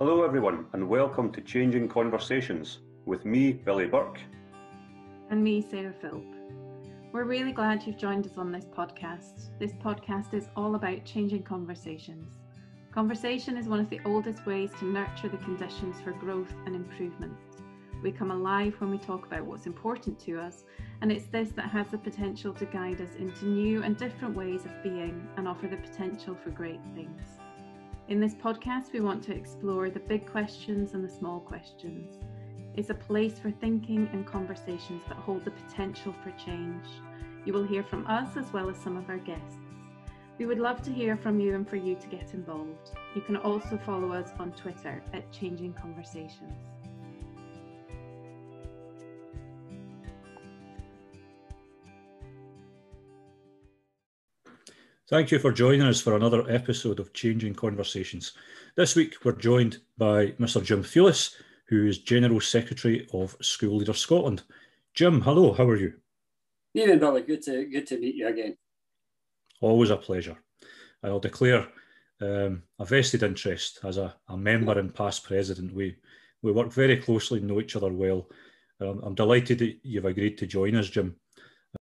Hello, everyone, and welcome to Changing Conversations with me, Billy Burke. And me, Sarah Philp. We're really glad you've joined us on this podcast. This podcast is all about changing conversations. Conversation is one of the oldest ways to nurture the conditions for growth and improvement. We come alive when we talk about what's important to us, and it's this that has the potential to guide us into new and different ways of being and offer the potential for great things. In this podcast, we want to explore the big questions and the small questions. It's a place for thinking and conversations that hold the potential for change. You will hear from us as well as some of our guests. We would love to hear from you and for you to get involved. You can also follow us on Twitter at Changing Conversations. Thank you for joining us for another episode of Changing Conversations. This week we're joined by Mr. Jim Thewlis, who is General Secretary of School Leaders Scotland. Jim, hello, how are you? Evening, Billy. Good to good to meet you again. Always a pleasure. I'll declare um, a vested interest as a, a, member and past president. We we work very closely, know each other well. Um, I'm delighted that you've agreed to join us, Jim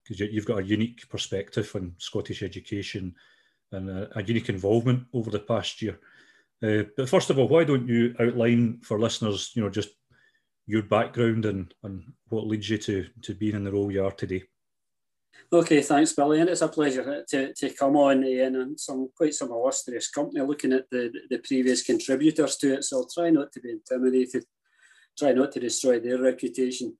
because you've got a unique perspective on Scottish education and a, a unique involvement over the past year. Uh, but first of all, why don't you outline for listeners, you know, just your background and, and what leads you to, to being in the role you are today? Okay, thanks, Billy, and it's a pleasure to, to come on Ian and some quite some illustrious company looking at the, the previous contributors to it. So I'll try not to be intimidated, try not to destroy their reputation.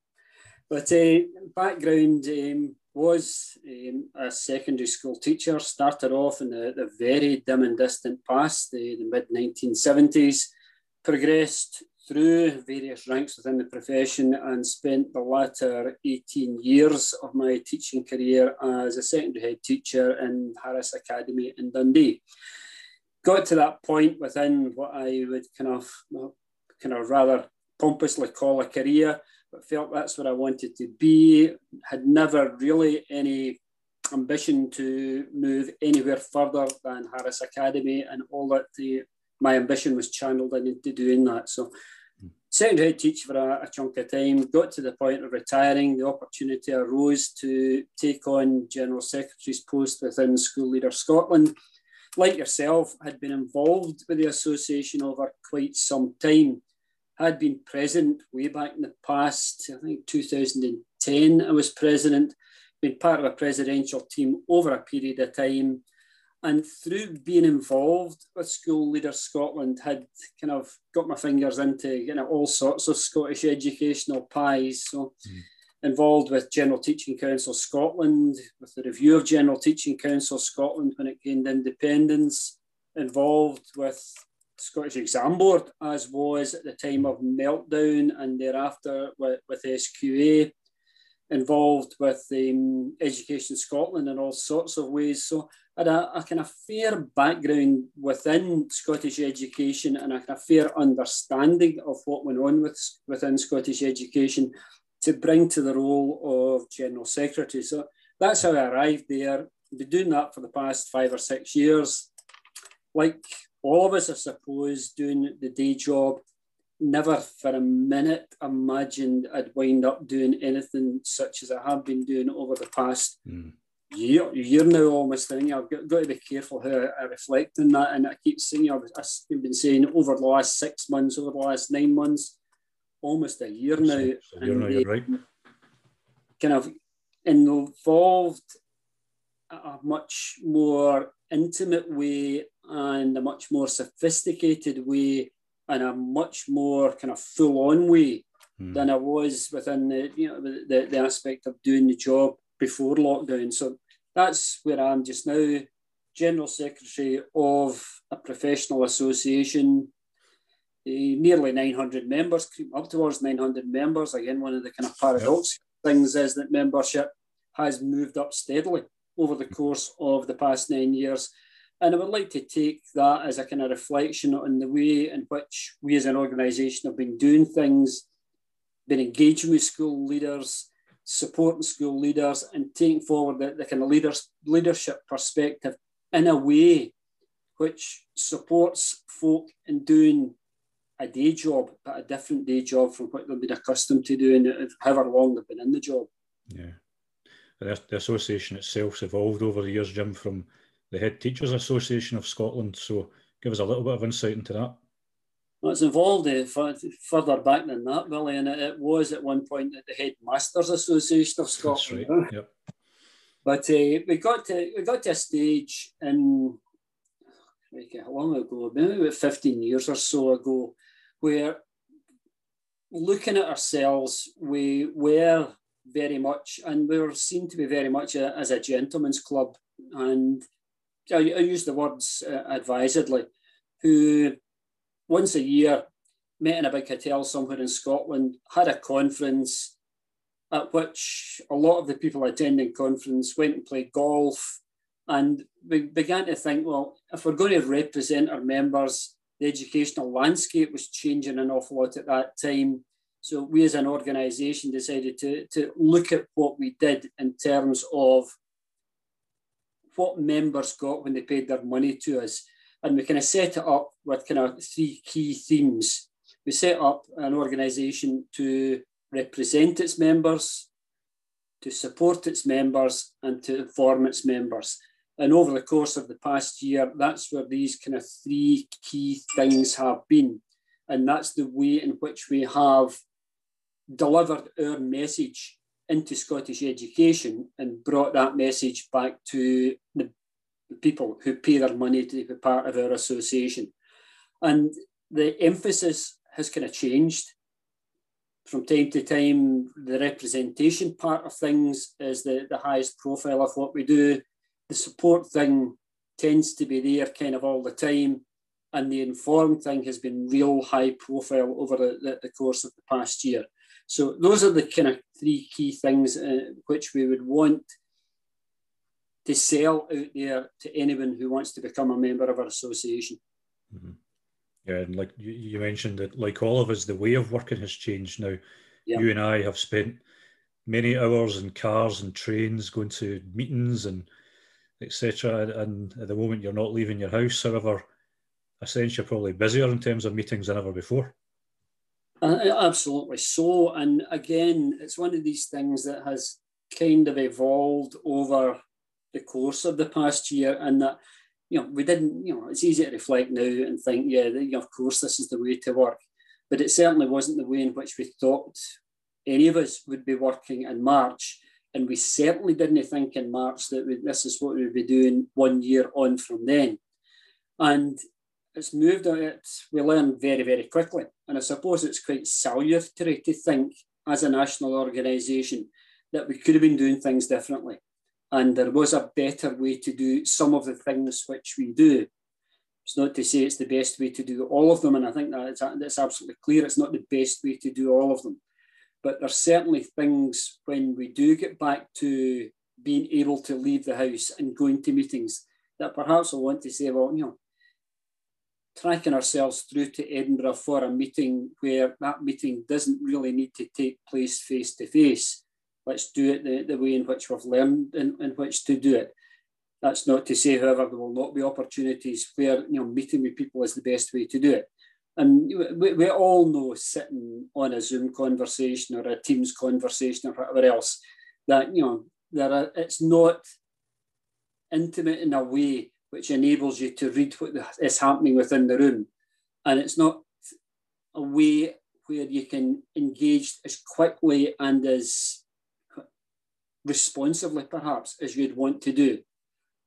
But uh, background, um, was um, a secondary school teacher, started off in the, the very dim and distant past, the, the mid 1970s, progressed through various ranks within the profession and spent the latter 18 years of my teaching career as a secondary head teacher in Harris Academy in Dundee. Got to that point within what I would kind of, kind of rather pompously call a career but felt that's where I wanted to be. Had never really any ambition to move anywhere further than Harris Academy, and all that the, my ambition was channeled into doing that. So, hmm. secondary head teacher for a, a, chunk of time, got to the point of retiring. The opportunity arose to take on General Secretary's post within School Leaders Scotland. Like yourself, had been involved with the association over quite some time had been president way back in the past. I think 2010, I was president, been part of a presidential team over a period of time. And through being involved with School Leaders Scotland, had kind of got my fingers into you know all sorts of Scottish educational pies. So mm. involved with General Teaching Council Scotland, with the review of General Teaching Council Scotland when it gained independence, involved with Scottish Exam Board, as was at the time of meltdown and thereafter with, with SQA, involved with um, Education Scotland in all sorts of ways. So I had a, a kind of fair background within Scottish education and a kind of fair understanding of what went on with, within Scottish education to bring to the role of General Secretary. So that's how I arrived there. Been doing that for the past five or six years. Like all of us, I suppose, doing the day job, never for a minute imagined I'd wind up doing anything such as I have been doing over the past mm. year, year now almost. I think I've got, got, to be careful how I, I reflect on that. And I keep saying, I've, I've been saying over the last six months, over the last nine months, almost a year now. A year now, you're right. Kind of involved a much more intimate way and a much more sophisticated way and a much more kind of full on way mm. than I was within the you know the, the aspect of doing the job before lockdown. So that's where I am just now, General Secretary of a professional association, uh, nearly 900 members, up towards 900 members. Again, one of the kind of paradox yep. things is that membership has moved up steadily over the course of the past nine years. And I would like to take that as a kind of reflection on the way in which we as an organisation have been doing things, been engaging with school leaders, supporting school leaders, and taking forward the, the kind of leaders, leadership perspective in a way which supports folk in doing a day job, but a different day job from what they've been accustomed to doing, however long they've been in the job. Yeah. The, the association itself's evolved over the years, Jim, from the Head Teachers Association of Scotland. So give us a little bit of insight into that. Well, it's evolved uh, further back than that, Billy, and it, it, was at one point at the Headmasters Association of Scotland. That's right. Yep. But uh, we got to we got to a stage in how long ago? Maybe about fifteen years or so ago, where looking at ourselves, we were very much, and we were seen to be very much a, as a gentleman's club. And I, use the words uh, advisedly, who once a year met in a big hotel somewhere in Scotland, had a conference at which a lot of the people attending conference went and played golf. And we began to think, well, if we're going to represent our members, the educational landscape was changing an awful lot at that time. So we as an organisation decided to, to look at what we did in terms of what members got when they paid their money to us. And we kind of set it up with kind of three key themes. We set up an organisation to represent its members, to support its members, and to inform its members. And over the course of the past year, that's where these kind of three key things have been. And that's the way in which we have delivered our message into Scottish education and brought that message back to the people who pay their money to be part of our association. And the emphasis has kind of changed from time to time. The representation part of things is the, the highest profile of what we do. The support thing tends to be there kind of all the time. And the informed thing has been real high profile over the, the, the course of the past year. So those are the kind of three key things uh, which we would want to sell out there to anyone who wants to become a member of our association. Mm-hmm. Yeah, and like you mentioned that, like all of us, the way of working has changed now. Yeah. You and I have spent many hours in cars and trains going to meetings and etc. And at the moment, you're not leaving your house. However, I sense you're probably busier in terms of meetings than ever before. Uh, absolutely so. And again, it's one of these things that has kind of evolved over the course of the past year, and that you know we didn't. You know, it's easy to reflect now and think, yeah, of course, this is the way to work, but it certainly wasn't the way in which we thought any of us would be working in March. And we certainly didn't think in March that we, this is what we'd be doing one year on from then. And it's moved. It's, we learn very, very quickly. And I suppose it's quite salutary to think as a national organisation that we could have been doing things differently. And there was a better way to do some of the things which we do. It's not to say it's the best way to do all of them. And I think that it's, that's absolutely clear. It's not the best way to do all of them. But there's certainly things when we do get back to being able to leave the house and going to meetings that perhaps I want to say, well, you know, tracking ourselves through to Edinburgh for a meeting where that meeting doesn't really need to take place face to face. Let's do it the, the way in which we've learned in, in which to do it. That's not to say, however, there will not be opportunities where you know meeting with people is the best way to do it. And we, we all know sitting on a Zoom conversation or a Teams conversation or whatever else that you know there are, it's not intimate in a way which enables you to read what is happening within the room. And it's not a way where you can engage as quickly and as responsively, perhaps, as you'd want to do.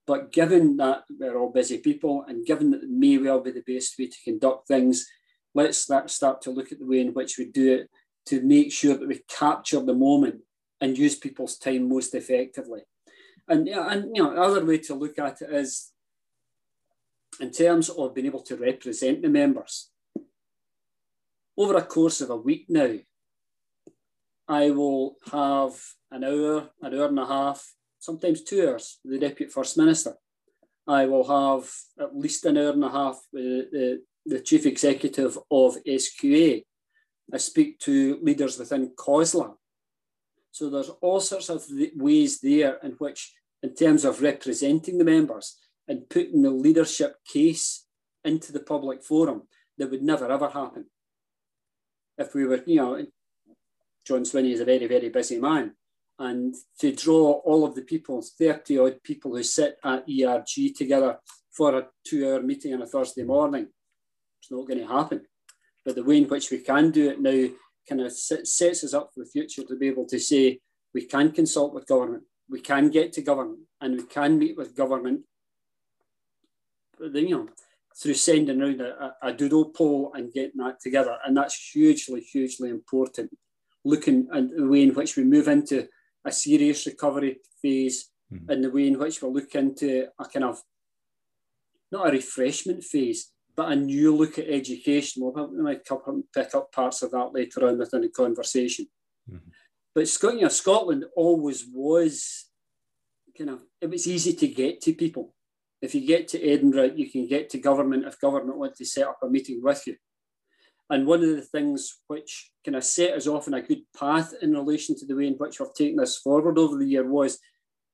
But given that we're all busy people and given that it may well be the best way to conduct things, let's start, to look at the way in which we do it to make sure that we capture the moment and use people's time most effectively. And, and you know, other way to look at it is in terms of being able to represent the members. Over a course of a week now, I will have an hour, an hour and a half, sometimes two hours with the Deputy First Minister. I will have at least an hour and a half with the, the Chief Executive of SQA. I speak to leaders within COSLA. So there's all sorts of ways there in which, in terms of representing the members, and putting the leadership case into the public forum that would never ever happen if we were, you know, John Swinney is a very, very busy man. And to draw all of the people, 30 odd people who sit at ERG together for a two hour meeting on a Thursday morning, it's not going to happen. But the way in which we can do it now kind of sets us up for the future to be able to say we can consult with government, we can get to government, and we can meet with government. You know, through sending around a, a, doodle poll and getting that together, and that's hugely, hugely important. Looking at the way in which we move into a serious recovery phase, mm-hmm. and the way in which we look into a kind of not a refreshment phase, but a new look at education. We'll we might pick up parts of that later on within the conversation. Mm-hmm. But Scotland, Scotland always was kind of, it was easy to get to people. If you get to Edinburgh, you can get to government if government want to set up a meeting with you. And one of the things which kind of set us off on a good path in relation to the way in which we've taken this forward over the year was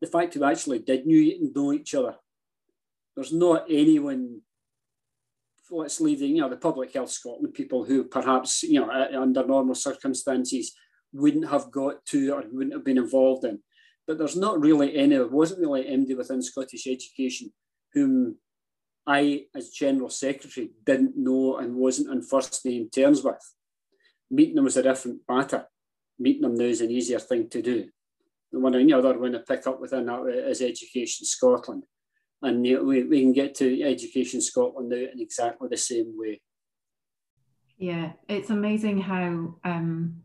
the fact we actually did know each other. There's not anyone let's leave the, you know, the Public Health Scotland people who perhaps, you know, under normal circumstances wouldn't have got to or wouldn't have been involved in. But there's not really any, wasn't really anybody within Scottish education whom I, as General Secretary, didn't know and wasn't on first name terms with. Meeting them was a different matter. Meeting them now is an easier thing to do. The one the other one to pick up within that is Education Scotland and we, we can get to Education Scotland now in exactly the same way. Yeah, it's amazing how um,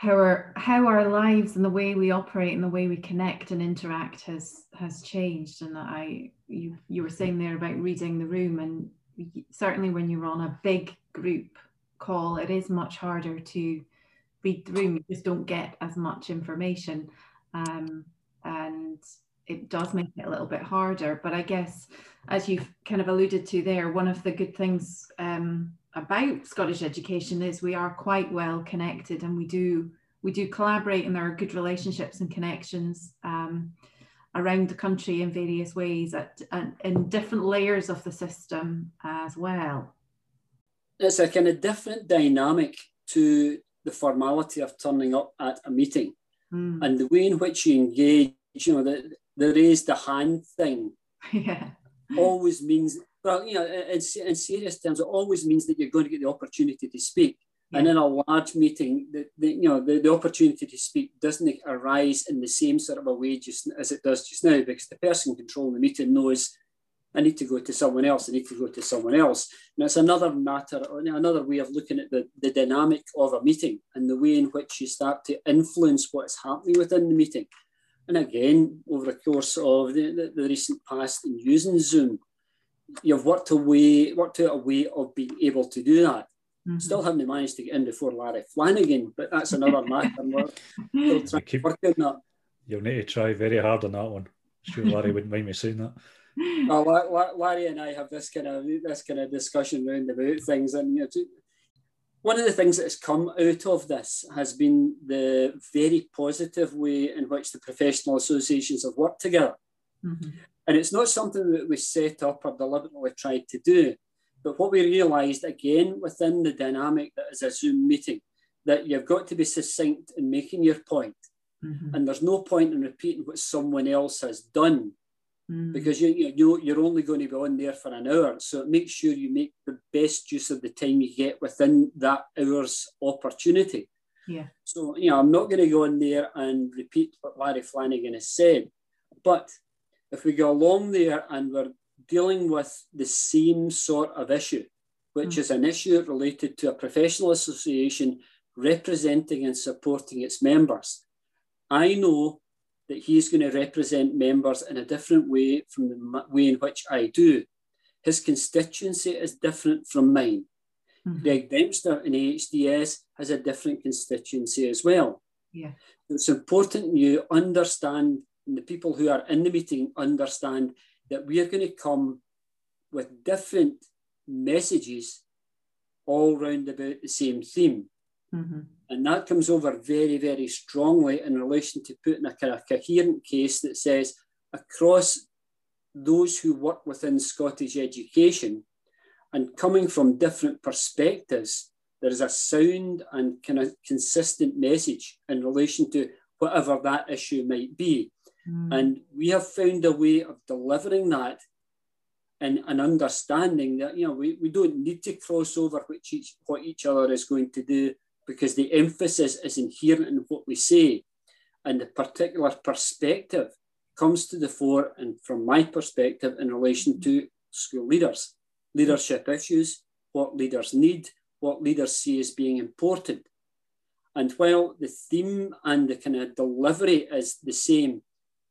how our how our lives and the way we operate and the way we connect and interact has has changed. And I you you were saying there about reading the room, and certainly when you're on a big group call, it is much harder to read the room. You just don't get as much information. Um, and it does make it a little bit harder. But I guess, as you've kind of alluded to there, one of the good things um, about Scottish education is we are quite well connected, and we do we do collaborate, and there are good relationships and connections um, around the country in various ways at, at, in different layers of the system as well. It's a kind of different dynamic to the formality of turning up at a meeting. Mm. And the way in which you engage, you know, the, the raise the hand thing yeah. always means, well, you know, in, in serious terms, it always means that you're going to get the opportunity to speak. Yeah. And in a large meeting, the, the, you know, the, the opportunity to speak doesn't arise in the same sort of a way just as it does just now, because the person controlling the meeting knows I need to go to someone else, I need to go to someone else. And it's another matter, another way of looking at the, the dynamic of a meeting and the way in which you start to influence what is happening within the meeting. And again, over the course of the, the, the recent past in using Zoom, you've worked away, worked out a way of being able to do that. Mm-hmm. Still haven't managed to get in before Larry Flanagan, but that's another matter. We'll try keep, work on that. You'll need to try very hard on that one. Sure, Larry wouldn't mind me saying that. Well, Larry and I have this kind of this kind of discussion round about things, and you know, one of the things that has come out of this has been the very positive way in which the professional associations have worked together. Mm-hmm. And it's not something that we set up or deliberately tried to do. But what we realised again within the dynamic that is a Zoom meeting, that you've got to be succinct in making your point. Mm-hmm. And there's no point in repeating what someone else has done mm. because you, you you're only going to be on there for an hour. So make sure you make the best use of the time you get within that hour's opportunity. Yeah. So you know, I'm not going to go in there and repeat what Larry Flanagan has said, but if we go along there and we're dealing with the same sort of issue, which mm. is an issue related to a professional association representing and supporting its members. I know that he's going to represent members in a different way from the way in which I do. His constituency is different from mine. Mm-hmm. Greg Dempster in AHDS has a different constituency as well. Yeah. It's important you understand, and the people who are in the meeting understand that we are going to come with different messages all round about the same theme. Mm-hmm. And that comes over very, very strongly in relation to putting a kind of coherent case that says across those who work within Scottish education and coming from different perspectives, there is a sound and kind of consistent message in relation to whatever that issue might be. Mm. And we have found a way of delivering that and an understanding that you know we, we don't need to cross over which each, what each other is going to do because the emphasis is inherent in what we say. And the particular perspective comes to the fore and from my perspective in relation to school leaders. Leadership issues what leaders need what leaders see as being important. And while the theme and the kind of delivery is the same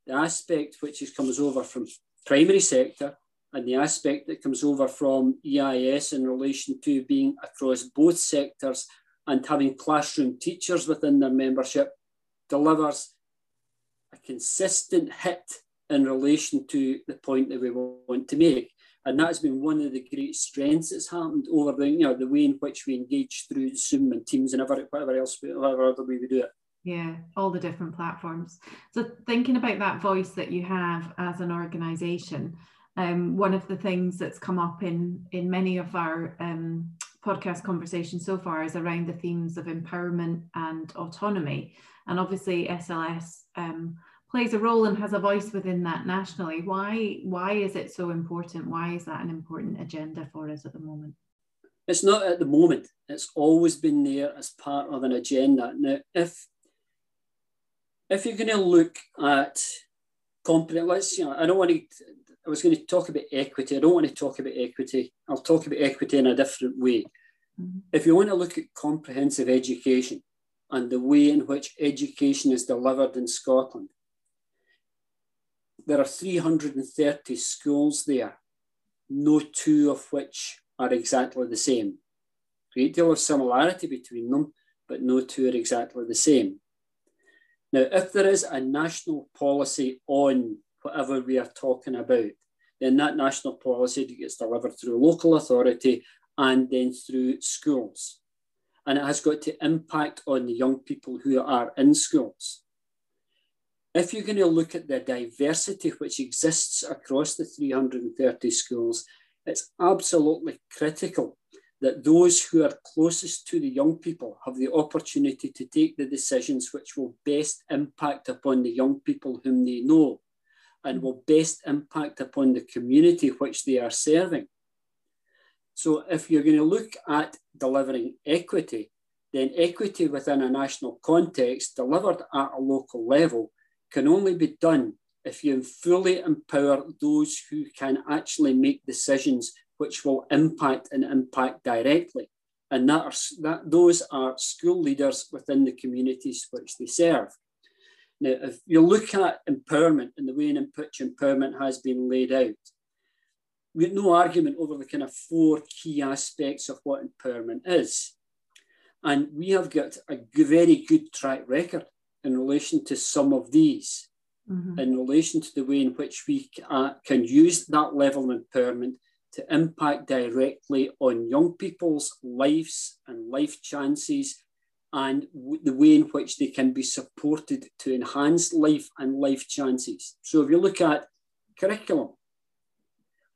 the aspect which is, comes over from primary sector and the aspect that comes over from EIS in relation to being across both sectors and having classroom teachers within their membership delivers a consistent hit in relation to the point that we want to make. And that's been one of the great strengths that's happened over the, you know, the way in which we engage through Zoom and Teams and whatever else, whatever other way we do it. Yeah, all the different platforms. So thinking about that voice that you have as an organization, um, one of the things that's come up in in many of our um, podcast conversations so far is around the themes of empowerment and autonomy, and obviously SLS um, plays a role and has a voice within that nationally. Why why is it so important? Why is that an important agenda for us at the moment? It's not at the moment. It's always been there as part of an agenda. Now, if if you're going to look at competent, let's you know, I don't want to I was going to talk about equity. I don't want to talk about equity. I'll talk about equity in a different way. Mm-hmm. If you want to look at comprehensive education and the way in which education is delivered in Scotland, there are 330 schools there, no two of which are exactly the same. Great deal of similarity between them, but no two are exactly the same. Now, if there is a national policy on whatever we are talking about. Then that national policy gets delivered through local authority and then through schools. And it has got to impact on the young people who are in schools. If you're going to look at the diversity which exists across the 330 schools, it's absolutely critical that those who are closest to the young people have the opportunity to take the decisions which will best impact upon the young people whom they know and will best impact upon the community which they are serving. So if you're going to look at delivering equity, then equity within a national context delivered at a local level can only be done if you fully empower those who can actually make decisions which will impact and impact directly. And that, are, that those are school leaders within the communities which they serve. Now, if you look at empowerment and the way in which empowerment has been laid out, we have no argument over the kind of four key aspects of what empowerment is. And we have got a very good track record in relation to some of these, mm-hmm. in relation to the way in which we uh, can use that level of empowerment to impact directly on young people's lives and life chances and w- the way in which they can be supported to enhance life and life chances. So if you look at curriculum,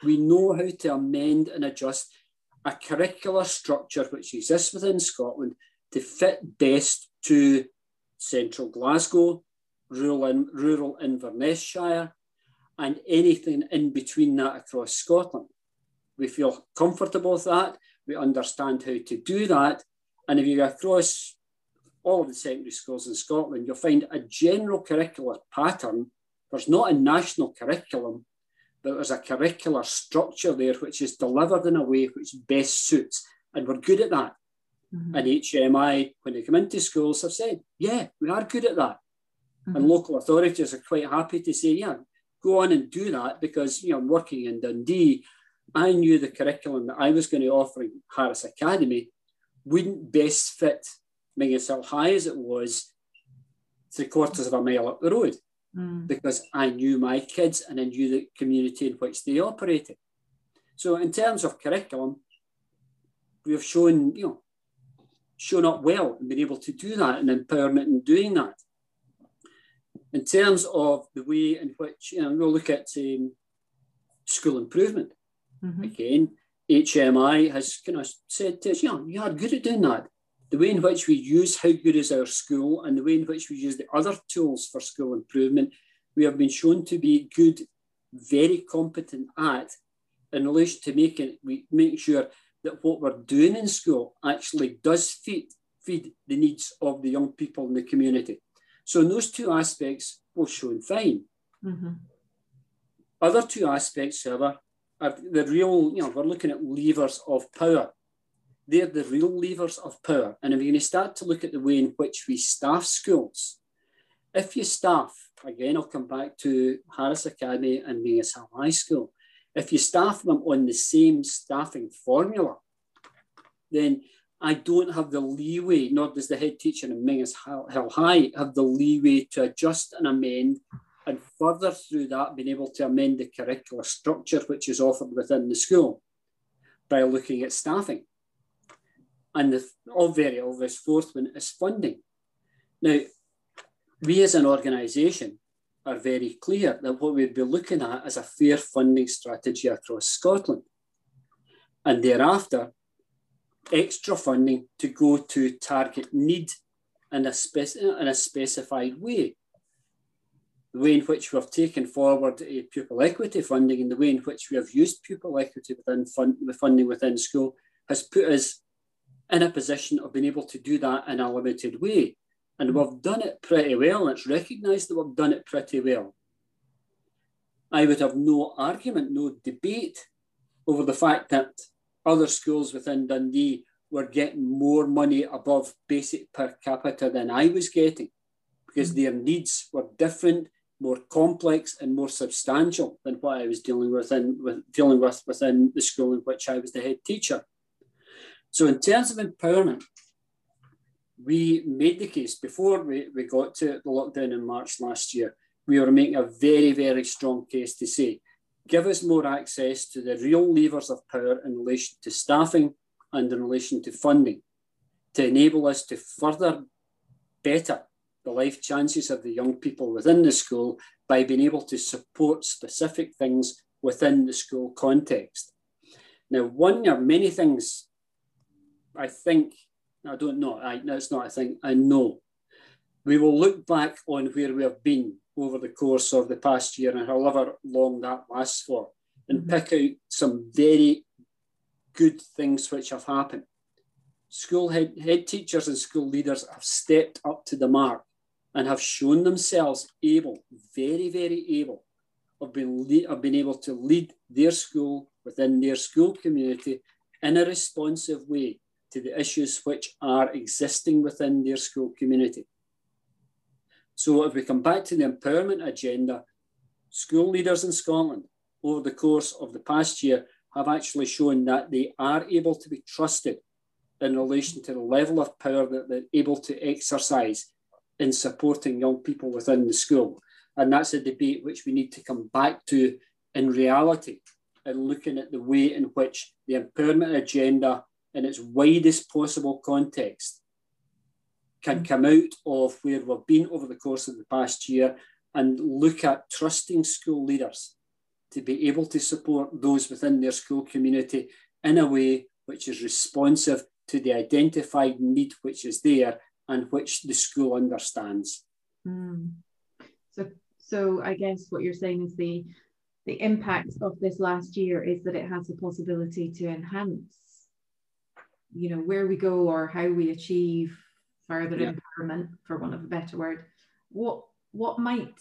we know how to amend and adjust a curricular structure which exists within Scotland to fit best to central Glasgow, rural, in, rural Inverness Shire, and anything in between that across Scotland. We feel comfortable with that. We understand how to do that. And if you go across all of the secondary schools in Scotland, you'll find a general curricular pattern. There's not a national curriculum, but there's a curricular structure there which is delivered in a way which best suits. And we're good at that. Mm-hmm. And HMI, when they come into schools, have said, yeah, we are good at that. Mm-hmm. And local authorities are quite happy to say, yeah, go on and do that because, you know, I'm working in Dundee. I knew the curriculum that I was going to offer in Harris Academy wouldn't best fit Mingus High as it was three quarters of a mile up the road mm. because I knew my kids and I knew the community in which they operated. So in terms of curriculum, we have shown, you know, shown up well and been able to do that and empowerment in doing that. In terms of the way in which, you know, we'll look at um, school improvement. Mm-hmm. Again, HMI has kind of said to us, yeah, you are good at doing that. The way in which we use how good is our school and the way in which we use the other tools for school improvement, we have been shown to be good, very competent at in relation to making we make sure that what we're doing in school actually does feed feed the needs of the young people in the community. So in those two aspects, we're shown fine. Mm-hmm. Other two aspects, however, the real, you know, we're looking at levers of power. They're the real levers of power. And if you're going to start to look at the way in which we staff schools, if you staff, again, I'll come back to Harris Academy and Mingus High School. If you staff them on the same staffing formula, then I don't have the leeway, nor does the head teacher in Mingus Hill High have the leeway to adjust and amend and further through that being able to amend the curricular structure which is offered within the school by looking at staffing. And the very obvious fourth one is funding. Now, we as an organisation are very clear that what we'd be looking at is a fair funding strategy across Scotland. And thereafter, extra funding to go to target need in a, speci- in a specified way the way in which we have taken forward a pupil equity funding and the way in which we have used pupil equity within fund, the funding within school has put us in a position of being able to do that in a limited way. And we've done it pretty well, and it's recognised that we've done it pretty well. I would have no argument, no debate over the fact that other schools within Dundee were getting more money above basic per capita than I was getting because mm. their needs were different more complex and more substantial than what I was dealing with in with dealing with within the school in which I was the head teacher. So in terms of empowerment, we made the case before we, we got to the lockdown in March last year. We were making a very, very strong case to say, give us more access to the real levers of power in relation to staffing and in relation to funding to enable us to further better the life chances of the young people within the school by being able to support specific things within the school context. Now, one or many things I think, I don't know, I, that's not a thing, I know. We will look back on where we have been over the course of the past year and however long that lasts for, and mm-hmm. pick out some very good things which have happened. School head, head teachers and school leaders have stepped up to the mark and have shown themselves able, very, very able, of being, of being able to lead their school within their school community in a responsive way to the issues which are existing within their school community. So if we come back to the empowerment agenda, school leaders in Scotland over the course of the past year have actually shown that they are able to be trusted in relation to the level of power that they're able to exercise in supporting young people within the school. And that's a debate which we need to come back to in reality and looking at the way in which the empowerment agenda in its widest possible context can mm. come out of where we've been over the course of the past year and look at trusting school leaders to be able to support those within their school community in a way which is responsive to the identified need which is there and which the school understands. Mm. So, so I guess what you're saying is the the impact of this last year is that it has the possibility to enhance, you know, where we go or how we achieve further yeah. empowerment, for want of a better word. What what might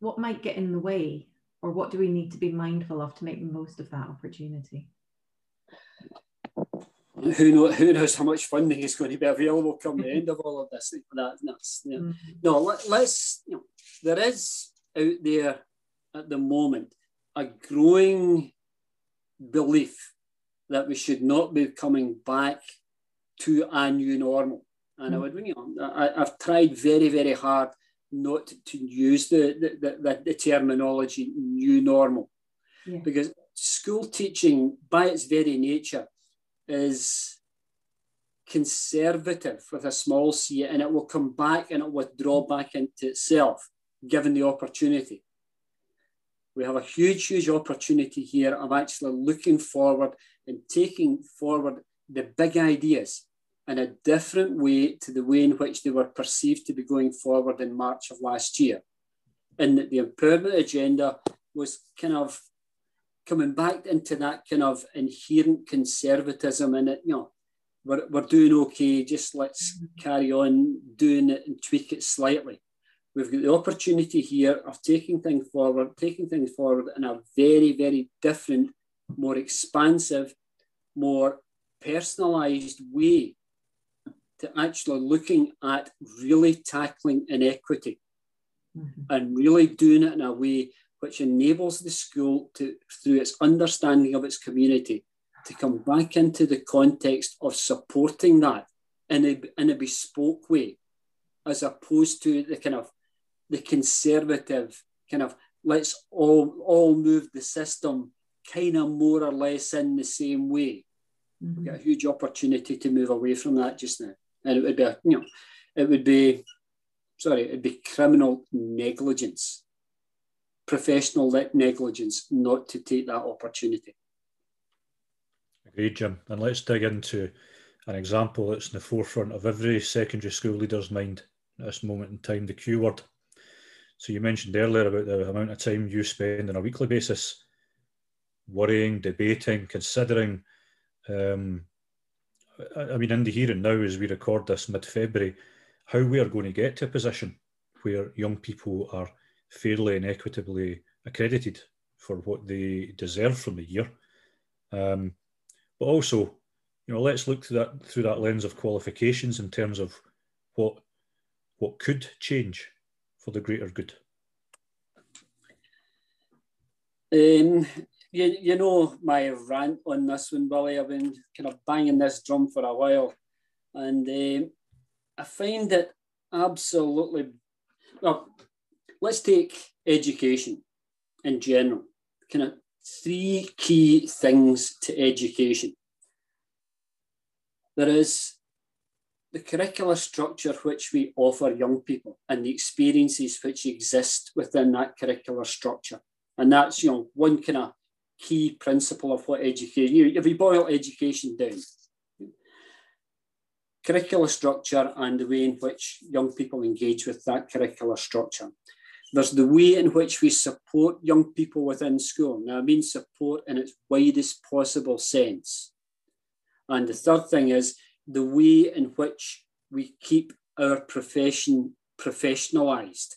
what might get in the way, or what do we need to be mindful of to make the most of that opportunity? Who, know, who knows how much funding is going to be available come the end of all of this. That, that's, know, mm-hmm. No, let, let's, you know, there is out there at the moment a growing belief that we should not be coming back to a new normal. And mm. I would, you know, I, have tried very, very hard not to use the, the, the, the terminology new normal yeah. because school teaching, by its very nature, is conservative with a small c and it will come back and it will withdraw back into itself given the opportunity. We have a huge, huge opportunity here of actually looking forward and taking forward the big ideas in a different way to the way in which they were perceived to be going forward in March of last year. And that the empowerment agenda was kind of coming back into that kind of inherent conservatism and it, you know, we're, we're doing okay, just let's carry on doing it and tweak it slightly. We've got the opportunity here of taking things forward, taking things forward in a very, very different, more expansive, more personalized way to actually looking at really tackling inequity mm-hmm. and really doing it in a way which enables the school to, through its understanding of its community, to come back into the context of supporting that in a, in a bespoke way, as opposed to the kind of the conservative kind of let's all all move the system kind of more or less in the same way. Mm-hmm. We've got a huge opportunity to move away from that just now. And it would be, a, you know, it would be, sorry, it'd be criminal negligence, professional negligence not to take that opportunity. Agreed, Jim. And let's dig into an example that's in the forefront of every secondary school leader's mind at this moment in time the Q word. So you mentioned earlier about the amount of time you spend on a weekly basis worrying, debating, considering. Um, I mean, in the here and now, as we record this mid February, how we are going to get to a position where young people are fairly and equitably accredited for what they deserve from the year. Um, but also, you know, let's look through that through that lens of qualifications in terms of what what could change for the greater good? Um, you, you know my rant on this one, Billy. I've been kind of banging this drum for a while, and um, I find it absolutely well. Let's take education in general. Kind of three key things to education. There is the curricular structure which we offer young people and the experiences which exist within that curricular structure. And that's you know one kind of key principle of what education, You if we boil education down, curricular structure and the way in which young people engage with that curricular structure. There's the way in which we support young people within school. Now, I mean support in its widest possible sense. And the third thing is the way in which we keep our profession professionalized.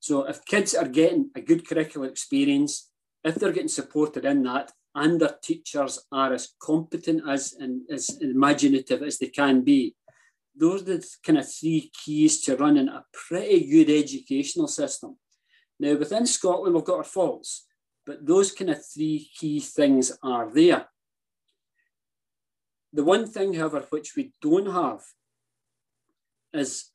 So if kids are getting a good curricular experience, if they're getting supported in that, and their teachers are as competent as and as imaginative as they can be, those are the kind of three keys to running a pretty good educational system. Now, within Scotland, we've got our faults, but those kind of three key things are there. The one thing, however, which we don't have is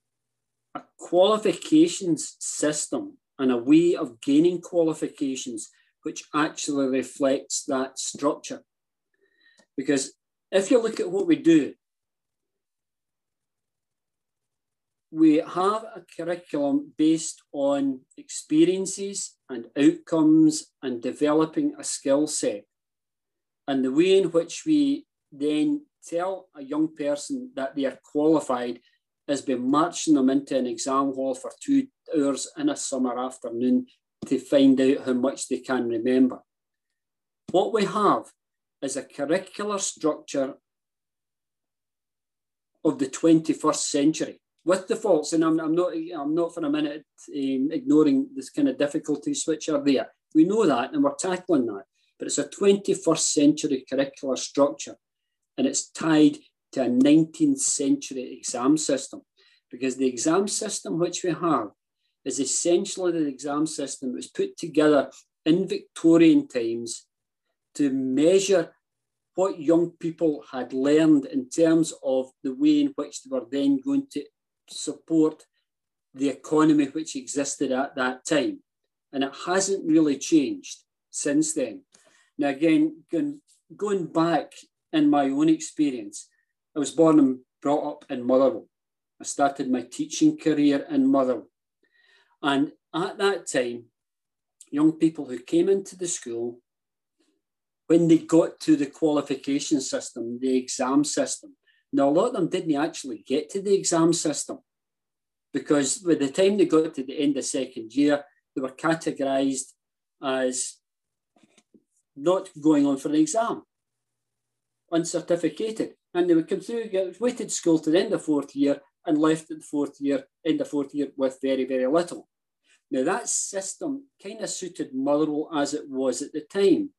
a qualifications system and a way of gaining qualifications which actually reflects that structure. Because if you look at what we do, we have a curriculum based on experiences and outcomes and developing a skill set. And the way in which we then tell a young person that they are qualified is by marching them into an exam hall for two hours in a summer afternoon to find out how much they can remember. What we have is a curricular structure of the 21st century with the faults, and I'm, I'm not I'm not for a minute um, ignoring this kind of difficulties which are there. We know that and we're tackling that, but it's a 21st century curricular structure and it's tied to a 19th century exam system because the exam system which we have is essentially the exam system that was put together in Victorian times to measure what young people had learned in terms of the way in which they were then going to support the economy which existed at that time. And it hasn't really changed since then. Now, again, going, back in my own experience, I was born and brought up in Motherwell. I started my teaching career in Motherwell. And at that time, young people who came into the school, when they got to the qualification system, the exam system, now a lot of them didn't actually get to the exam system because by the time they got to the end of second year, they were categorized as not going on for an exam, uncertificated. And they would come through, get waited school to the end of fourth year and left at the fourth year, end of fourth year with very, very little. Now that system kind of suited Motherwell as it was at the time.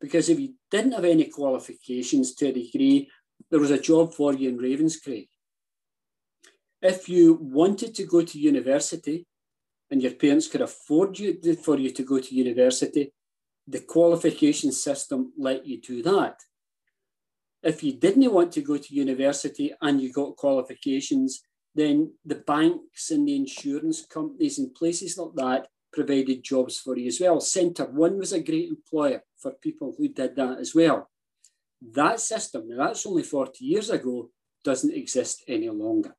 Because if you didn't have any qualifications to a degree, there was a job for you in Ravenscraig. If you wanted to go to university and your parents could afford you for you to go to university, the qualification system let you do that. If you didn't want to go to university and you got qualifications, then the banks and the insurance companies and places like that provided jobs for you as well. Centre One was a great employer for people who did that as well. That system, now that's only 40 years ago, doesn't exist any longer.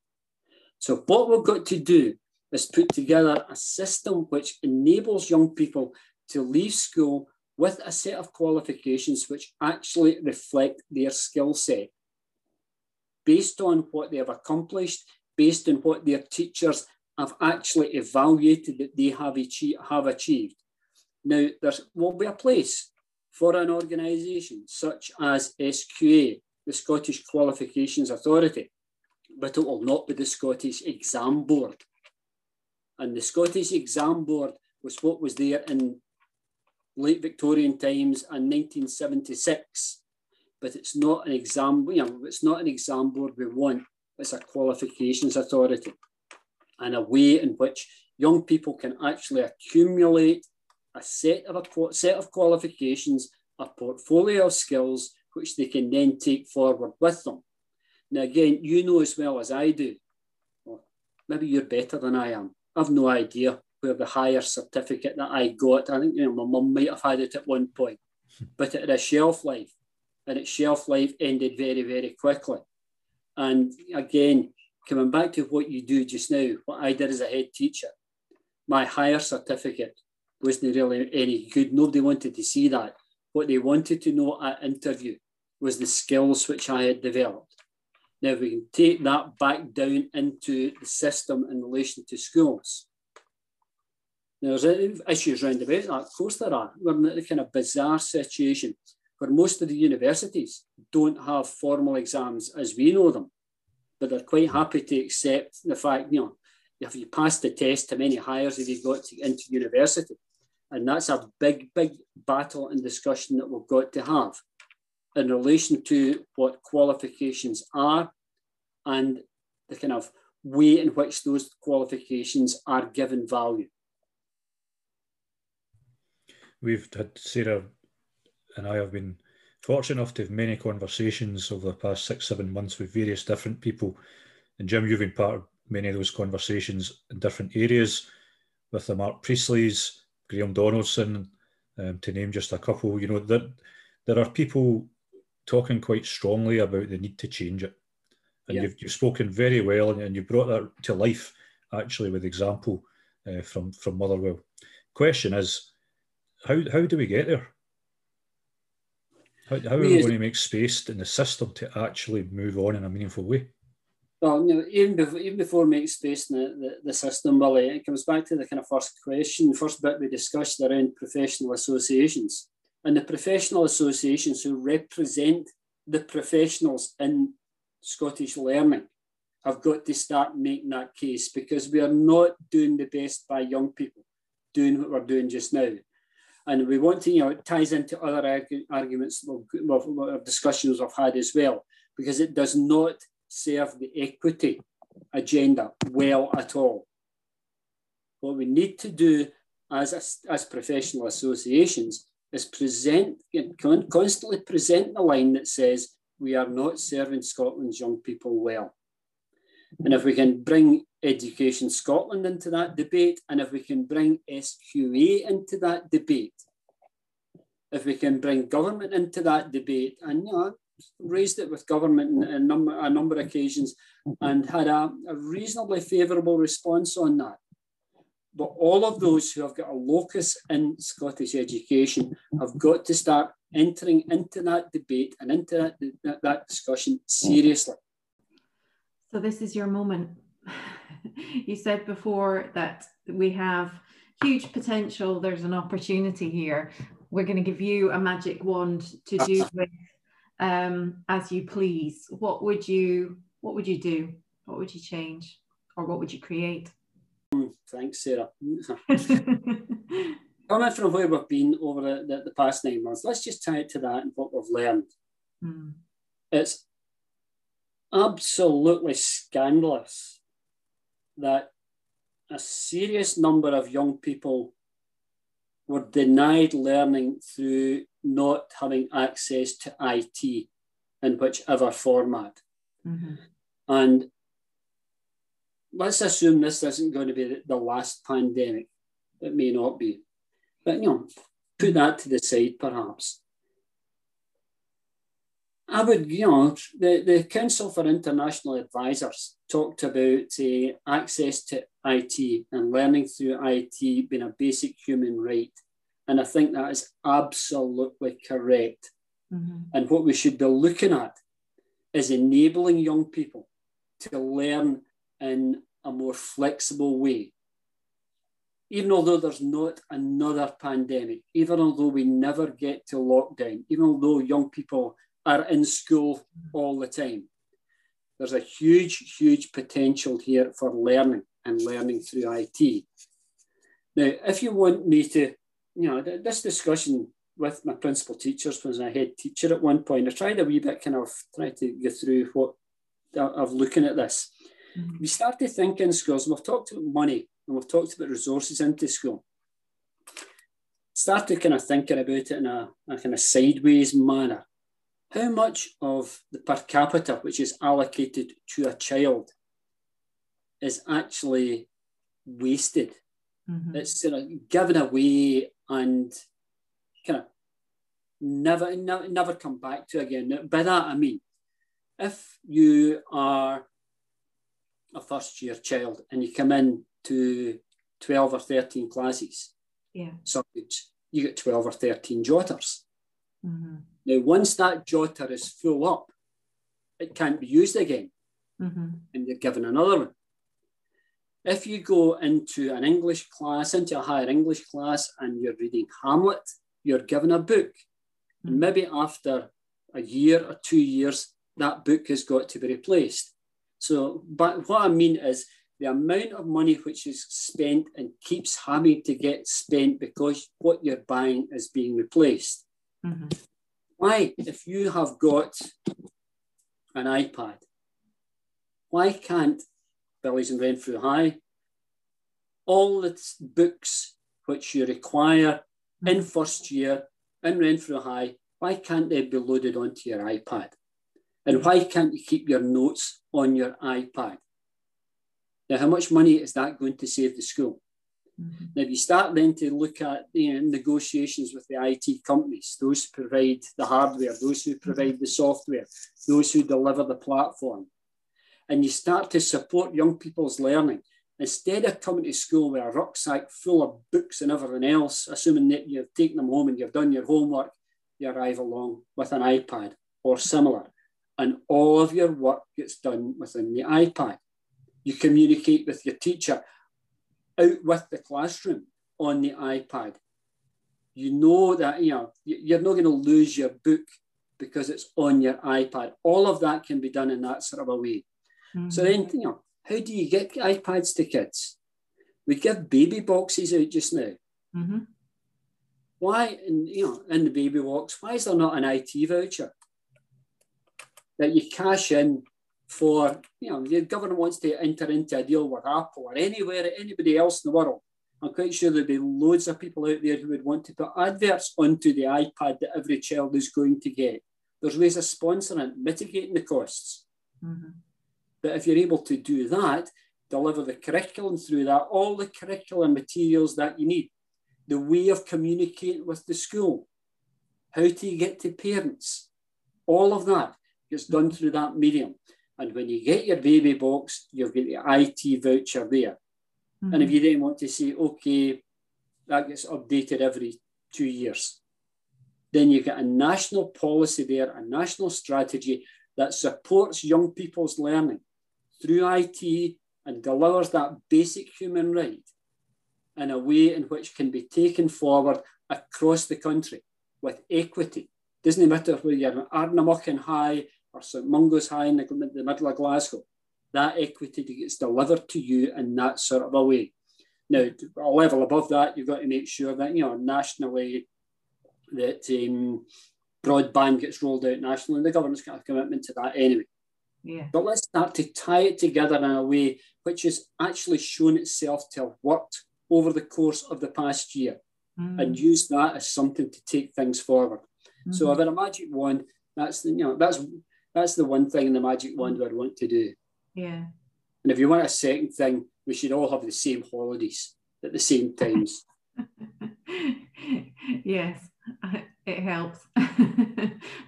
So, what we've got to do is put together a system which enables young people to leave school with a set of qualifications which actually reflect their skill set based on what they have accomplished, based on what their teachers have actually evaluated that they have, achieved. Now, there will be a place for an organisation such as SQA, the Scottish Qualifications Authority, but it will not be the Scottish Exam Board. And the Scottish Exam Board was what was there in late Victorian times and 1976. But it's not an exam, you know, it's not an exam board we want, it's a qualifications authority and a way in which young people can actually accumulate a set of a set of qualifications, a portfolio of skills which they can then take forward with them. Now, again, you know as well as I do, well, maybe you're better than I am. I've no idea where the higher certificate that I got, I think you know my mum might have had it at one point, but it had a shelf life, and its shelf life ended very, very quickly. And again, coming back to what you do just now, what I did as a head teacher, my higher certificate wasn't really any good. Nobody wanted to see that. What they wanted to know at interview was the skills which I had developed. Now we can take that back down into the system in relation to schools. Now, there's issues around about that. Of course, there are. We're in a kind of bizarre situation where most of the universities don't have formal exams as we know them, but they're quite happy to accept the fact, you know, if you pass the test, how many Highers have you got to, into university? And that's a big, big battle and discussion that we've got to have in relation to what qualifications are and the kind of way in which those qualifications are given value. We've had Sarah and I have been fortunate enough to have many conversations over the past six, seven months with various different people. And Jim, you've been part of many of those conversations in different areas with the Mark Priestleys, Graham Donaldson, um, to name just a couple. You know, that there are people talking quite strongly about the need to change it. And yeah. you've, you've spoken very well and, and you brought that to life actually with example uh, from, from Motherwell. Question is, how, how do we get there? How, how are we going to make space in the system to actually move on in a meaningful way? Well, you know, even before, even before make space in the, the, the system, Willie, it comes back to the kind of first question, first bit we discussed around professional associations and the professional associations who represent the professionals in Scottish learning have got to start making that case because we are not doing the best by young people doing what we're doing just now. And we want to, you know, it ties into other argu arguments of, of discussions we've had as well, because it does not serve the equity agenda well at all. What we need to do as, as professional associations is present, constantly present the line that says we are not serving Scotland's young people well. And if we can bring Education Scotland into that debate, and if we can bring SQA into that debate, if we can bring government into that debate, and you know, raised it with government a number, a number of occasions and had a, a reasonably favourable response on that, But all of those who have got a locus in Scottish education have got to start entering into that debate and into that, that discussion seriously. So, this is your moment. you said before that we have huge potential, there's an opportunity here. We're going to give you a magic wand to do with um, as you please. What would you what would you do? What would you change? Or what would you create? Thanks, Sarah. Coming from where we've been over the, the, the, past nine months, let's just tie it to that and what we've learned. Mm. It's absolutely scandalous that a serious number of young people were denied learning through not having access to IT in whichever format. Mm-hmm. And let's assume this isn't going to be the last pandemic. It may not be. But, you know, put that to the side perhaps. I would, you know, the, the Council for International Advisors talked about uh, access to IT and learning through IT being a basic human right. And I think that is absolutely correct. Mm-hmm. And what we should be looking at is enabling young people to learn in a more flexible way. Even although there's not another pandemic, even although we never get to lockdown, even although young people are in school all the time, there's a huge, huge potential here for learning and learning through IT. Now, if you want me to, you know, this discussion with my principal teachers was a head teacher at one point, I tried a wee bit kind of try to go through what of looking at this. Mm-hmm. We started thinking schools, and we've talked about money and we've talked about resources into school. Started kind of thinking about it in a, a kind of sideways manner. How much of the per capita which is allocated to a child is actually wasted? Mm-hmm. It's you know, given away and kind of never, never, never come back to again. By that I mean, if you are a first year child and you come in to 12 or 13 classes, yeah. subjects, you get 12 or 13 jotters. Mm-hmm. Now, once that jotter is full up, it can't be used again. Mm-hmm. And you're given another one. If you go into an English class, into a higher English class, and you're reading Hamlet, you're given a book. And maybe after a year or two years, that book has got to be replaced. So, but what I mean is the amount of money which is spent and keeps having to get spent because what you're buying is being replaced. Mm-hmm. Why, if you have got an iPad, why can't Billy's and Renfrew High all the books which you require mm-hmm. in first year in Renfrew High, why can't they be loaded onto your iPad? And why can't you keep your notes on your iPad? Now, how much money is that going to save the school? Mm-hmm. Now, if you start then to look at you know, negotiations with the IT companies, those who provide the hardware, those who provide the software, those who deliver the platform, and you start to support young people's learning, instead of coming to school with a rucksack full of books and everything else, assuming that you've taken them home and you've done your homework, you arrive along with an iPad or similar and all of your work gets done within the iPad. You communicate with your teacher out with the classroom on the iPad. You know that you know you're not going to lose your book because it's on your iPad. All of that can be done in that sort of a way. Mm-hmm. So then, you know, how do you get iPads to kids? We give baby boxes out just now. Mm-hmm. Why, in, you know, in the baby box, why is there not an IT voucher? that you cash in for, you know, your government wants to enter into a deal with Apple or anywhere, anybody else in the world. I'm quite sure there'd be loads of people out there who would want to put adverts onto the iPad that every child is going to get. There's ways of sponsoring, mitigating the costs. Mm-hmm. But if you're able to do that, deliver the curriculum through that, all the curriculum materials that you need, the way of communicating with the school, how to get to parents, all of that gets done through that medium. And when you get your baby box, you've got the IT voucher there. Mm-hmm. And if you then want to say, okay, that gets updated every two years, then you've got a national policy there, a national strategy that supports young people's learning through IT and delivers that basic human right in a way in which can be taken forward across the country with equity. Doesn't matter whether you're Ardnamurchan High or St Mungo's High in the, the middle of Glasgow, that equity gets delivered to you in that sort of a way. Now, a level above that, you've got to make sure that, you know, nationally, that um, broadband gets rolled out nationally, and the government's got a commitment to that anyway. Yeah. But let's start to tie it together in a way which has actually shown itself to have worked over the course of the past year mm. and use that as something to take things forward. Mm-hmm. So if a magic wand, that's the you know that's that's the one thing in the magic wand I'd want to do. Yeah. And if you want a second thing, we should all have the same holidays at the same times. yes, it helps. but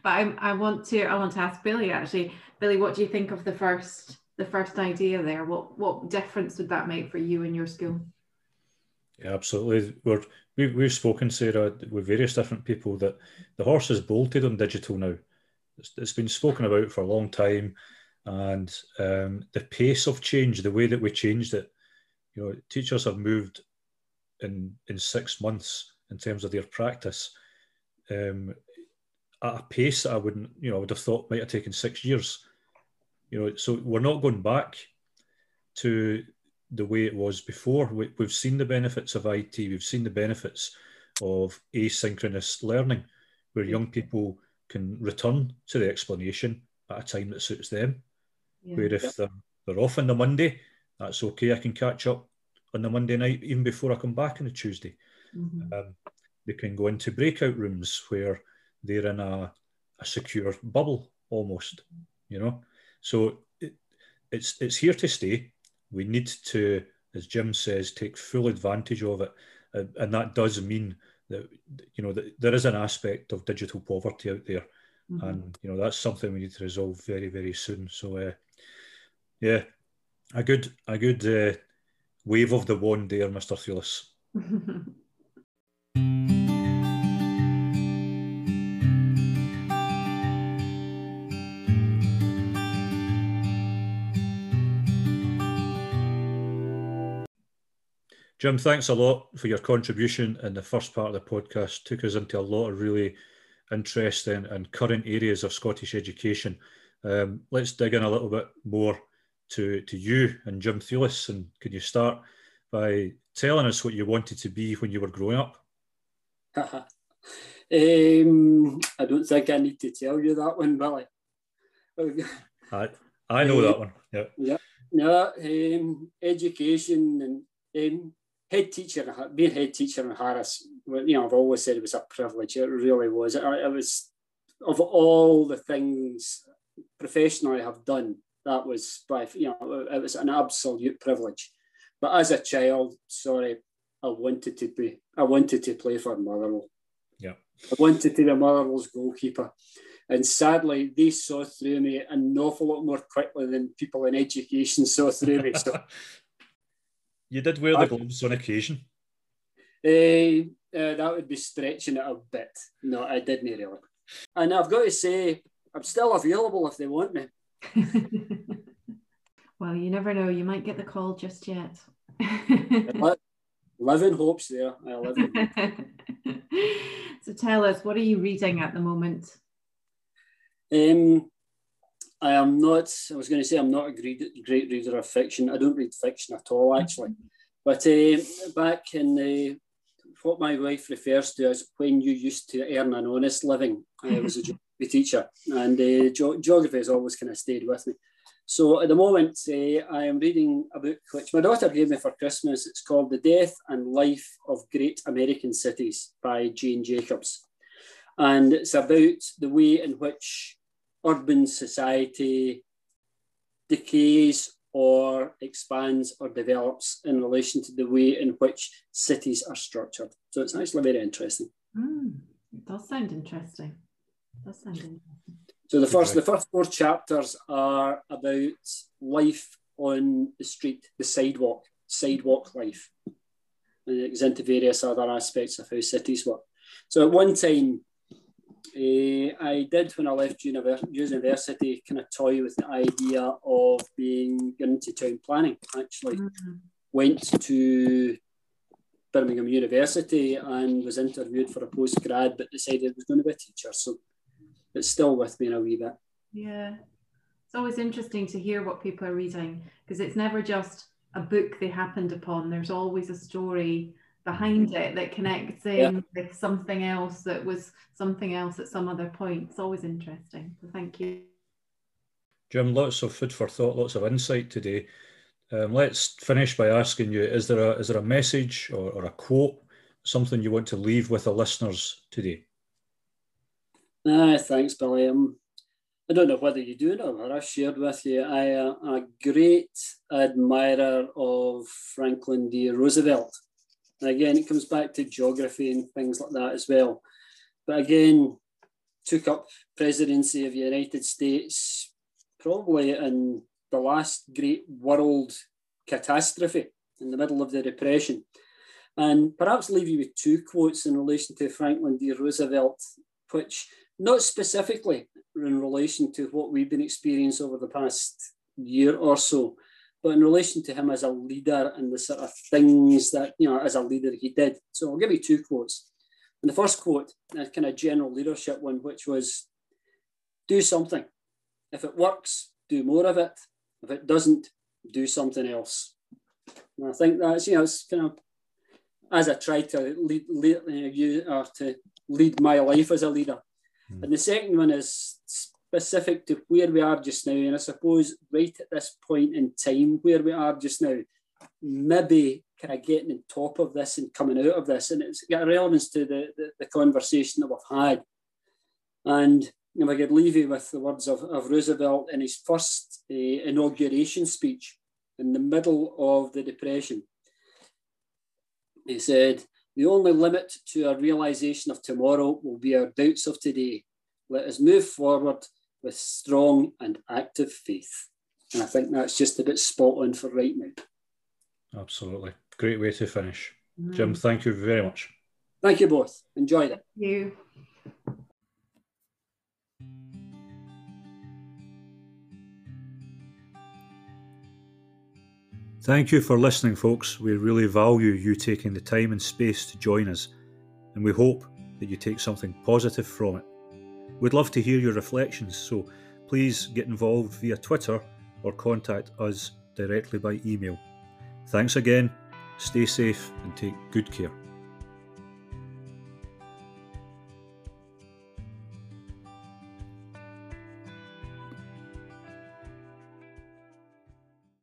I, I want to I want to ask Billy actually. Billy, what do you think of the first the first idea there? What what difference would that make for you and your school? Yeah, absolutely. We're, we, we've spoken, Sarah, with various different people that the horse is bolted on digital now. It's, it's been spoken about for a long time, and um, the pace of change, the way that we changed it, you know, teachers have moved in in six months in terms of their practice um, at a pace that I wouldn't, you know, I would have thought might have taken six years. You know, so we're not going back to the way it was before. We, have seen the benefits of IT. We've seen the benefits of asynchronous learning, where young people can return to the explanation at a time that suits them. Yeah. Where if they're, they're off on the Monday, that's okay. I can catch up on the Monday night even before I come back on the Tuesday. Mm-hmm. Um, they can go into breakout rooms where they're in a, a secure bubble almost, you know. So it, it's it's here to stay. We need to, as Jim says, take full advantage of it, and, and that does mean that you know that there is an aspect of digital poverty out there, mm-hmm. and you know that's something we need to resolve very very soon. So, uh, yeah, a good a good uh, wave of the wand there, Mister Thewlis. Jim, thanks a lot for your contribution in the first part of the podcast. Took us into a lot of really interesting and current areas of Scottish education. Um, let's dig in a little bit more to, to you and Jim Thewlis. And can you start by telling us what you wanted to be when you were growing up? um, I don't think I need to tell you that one, Billy. I, I know that one. Yeah. Yeah. No, um, education and um, head teacher, being head teacher in Harris, you know, I've always said it was a privilege. It really was. It, it was of all the things professionally I've done, that was by you know, it was an absolute privilege. But as a child, sorry, I wanted to be, I wanted to play for Motherwell. Yeah, I wanted to be Motherwell's goalkeeper. And sadly, they saw through me an awful lot more quickly than people in education saw through me. So You did wear the gloves on occasion. Uh, uh, that would be stretching it a bit. No, I didn't really. And I've got to say, I'm still available if they want me. well, you never know. You might get the call just yet. live in hopes there. I live in so tell us, what are you reading at the moment? Um, I am not, I was going to say I'm not a great, great reader of fiction. I don't read fiction at all, actually. But uh, back in the, what my wife refers to as when you used to earn an honest living, I was a geography teacher, and uh, ge- geography has always kind of stayed with me. So at the moment, uh, I am reading a book which my daughter gave me for Christmas. It's called The Death and Life of Great American Cities by Jane Jacobs. And it's about the way in which urban society decays or expands or develops in relation to the way in which cities are structured. So it's actually very interesting. Mm, it does sound interesting. It does sound interesting. So the first, the first four chapters are about life on the street, the sidewalk. sidewalk life. And it goes into various other aspects of how cities work. So at one time, uh, I did when I left university kind of toy with the idea of being into town planning. Actually, mm-hmm. went to Birmingham University and was interviewed for a postgrad, but decided I was going to be a teacher. So it's still with me in a wee bit. Yeah, it's always interesting to hear what people are reading because it's never just a book they happened upon. There's always a story behind it that connects in yeah. with something else that was something else at some other point. It's always interesting. So thank you. Jim, lots of food for thought, lots of insight today. Um, let's finish by asking you: Is there a is there a message or, or a quote, something you want to leave with the listeners today? Ah, thanks, Billy. Um, I don't know whether you do know, but I've shared with you. I am a great admirer of Franklin D. Roosevelt. And again, it comes back to geography and things like that as well. But again, took up presidency of the United States probably in the last great world catastrophe in the middle of the Depression. And perhaps leave you with two quotes in relation to Franklin D. Roosevelt, which not specifically in relation to what we've been experiencing over the past year or so, but in relation to him as a leader and the sort of things that, you know, as a leader he did. So I'll give you two quotes. And the first quote, a kind of general leadership one, which was do something. If it works, do more of it. If it doesn't, do something else. And I think that's, you know, it's kind of as I try to lead, lead you or to lead my life as a leader. Mm. And the second one is specific to where we are just now. And I suppose right at this point in time where we are just now, maybe kind of getting on top of this and coming out of this. And it's got relevance to the, the, the conversation that we've had. And if I could leave you with the words of, of Roosevelt in his first uh, inauguration speech in the middle of the Depression. He said, The only limit to our realization of tomorrow will be our doubts of today. Let us move forward with strong and active faith. And I think that's just a bit spot on for right now. Absolutely. Great way to finish. Mm. Jim, thank you very much. Thank you both. Enjoyed it. Thank you. Thank you for listening, folks. We really value you taking the time and space to join us, and we hope that you take something positive from it. We'd love to hear your reflections, so please get involved via Twitter or contact us directly by email. Thanks again, stay safe, and take good care.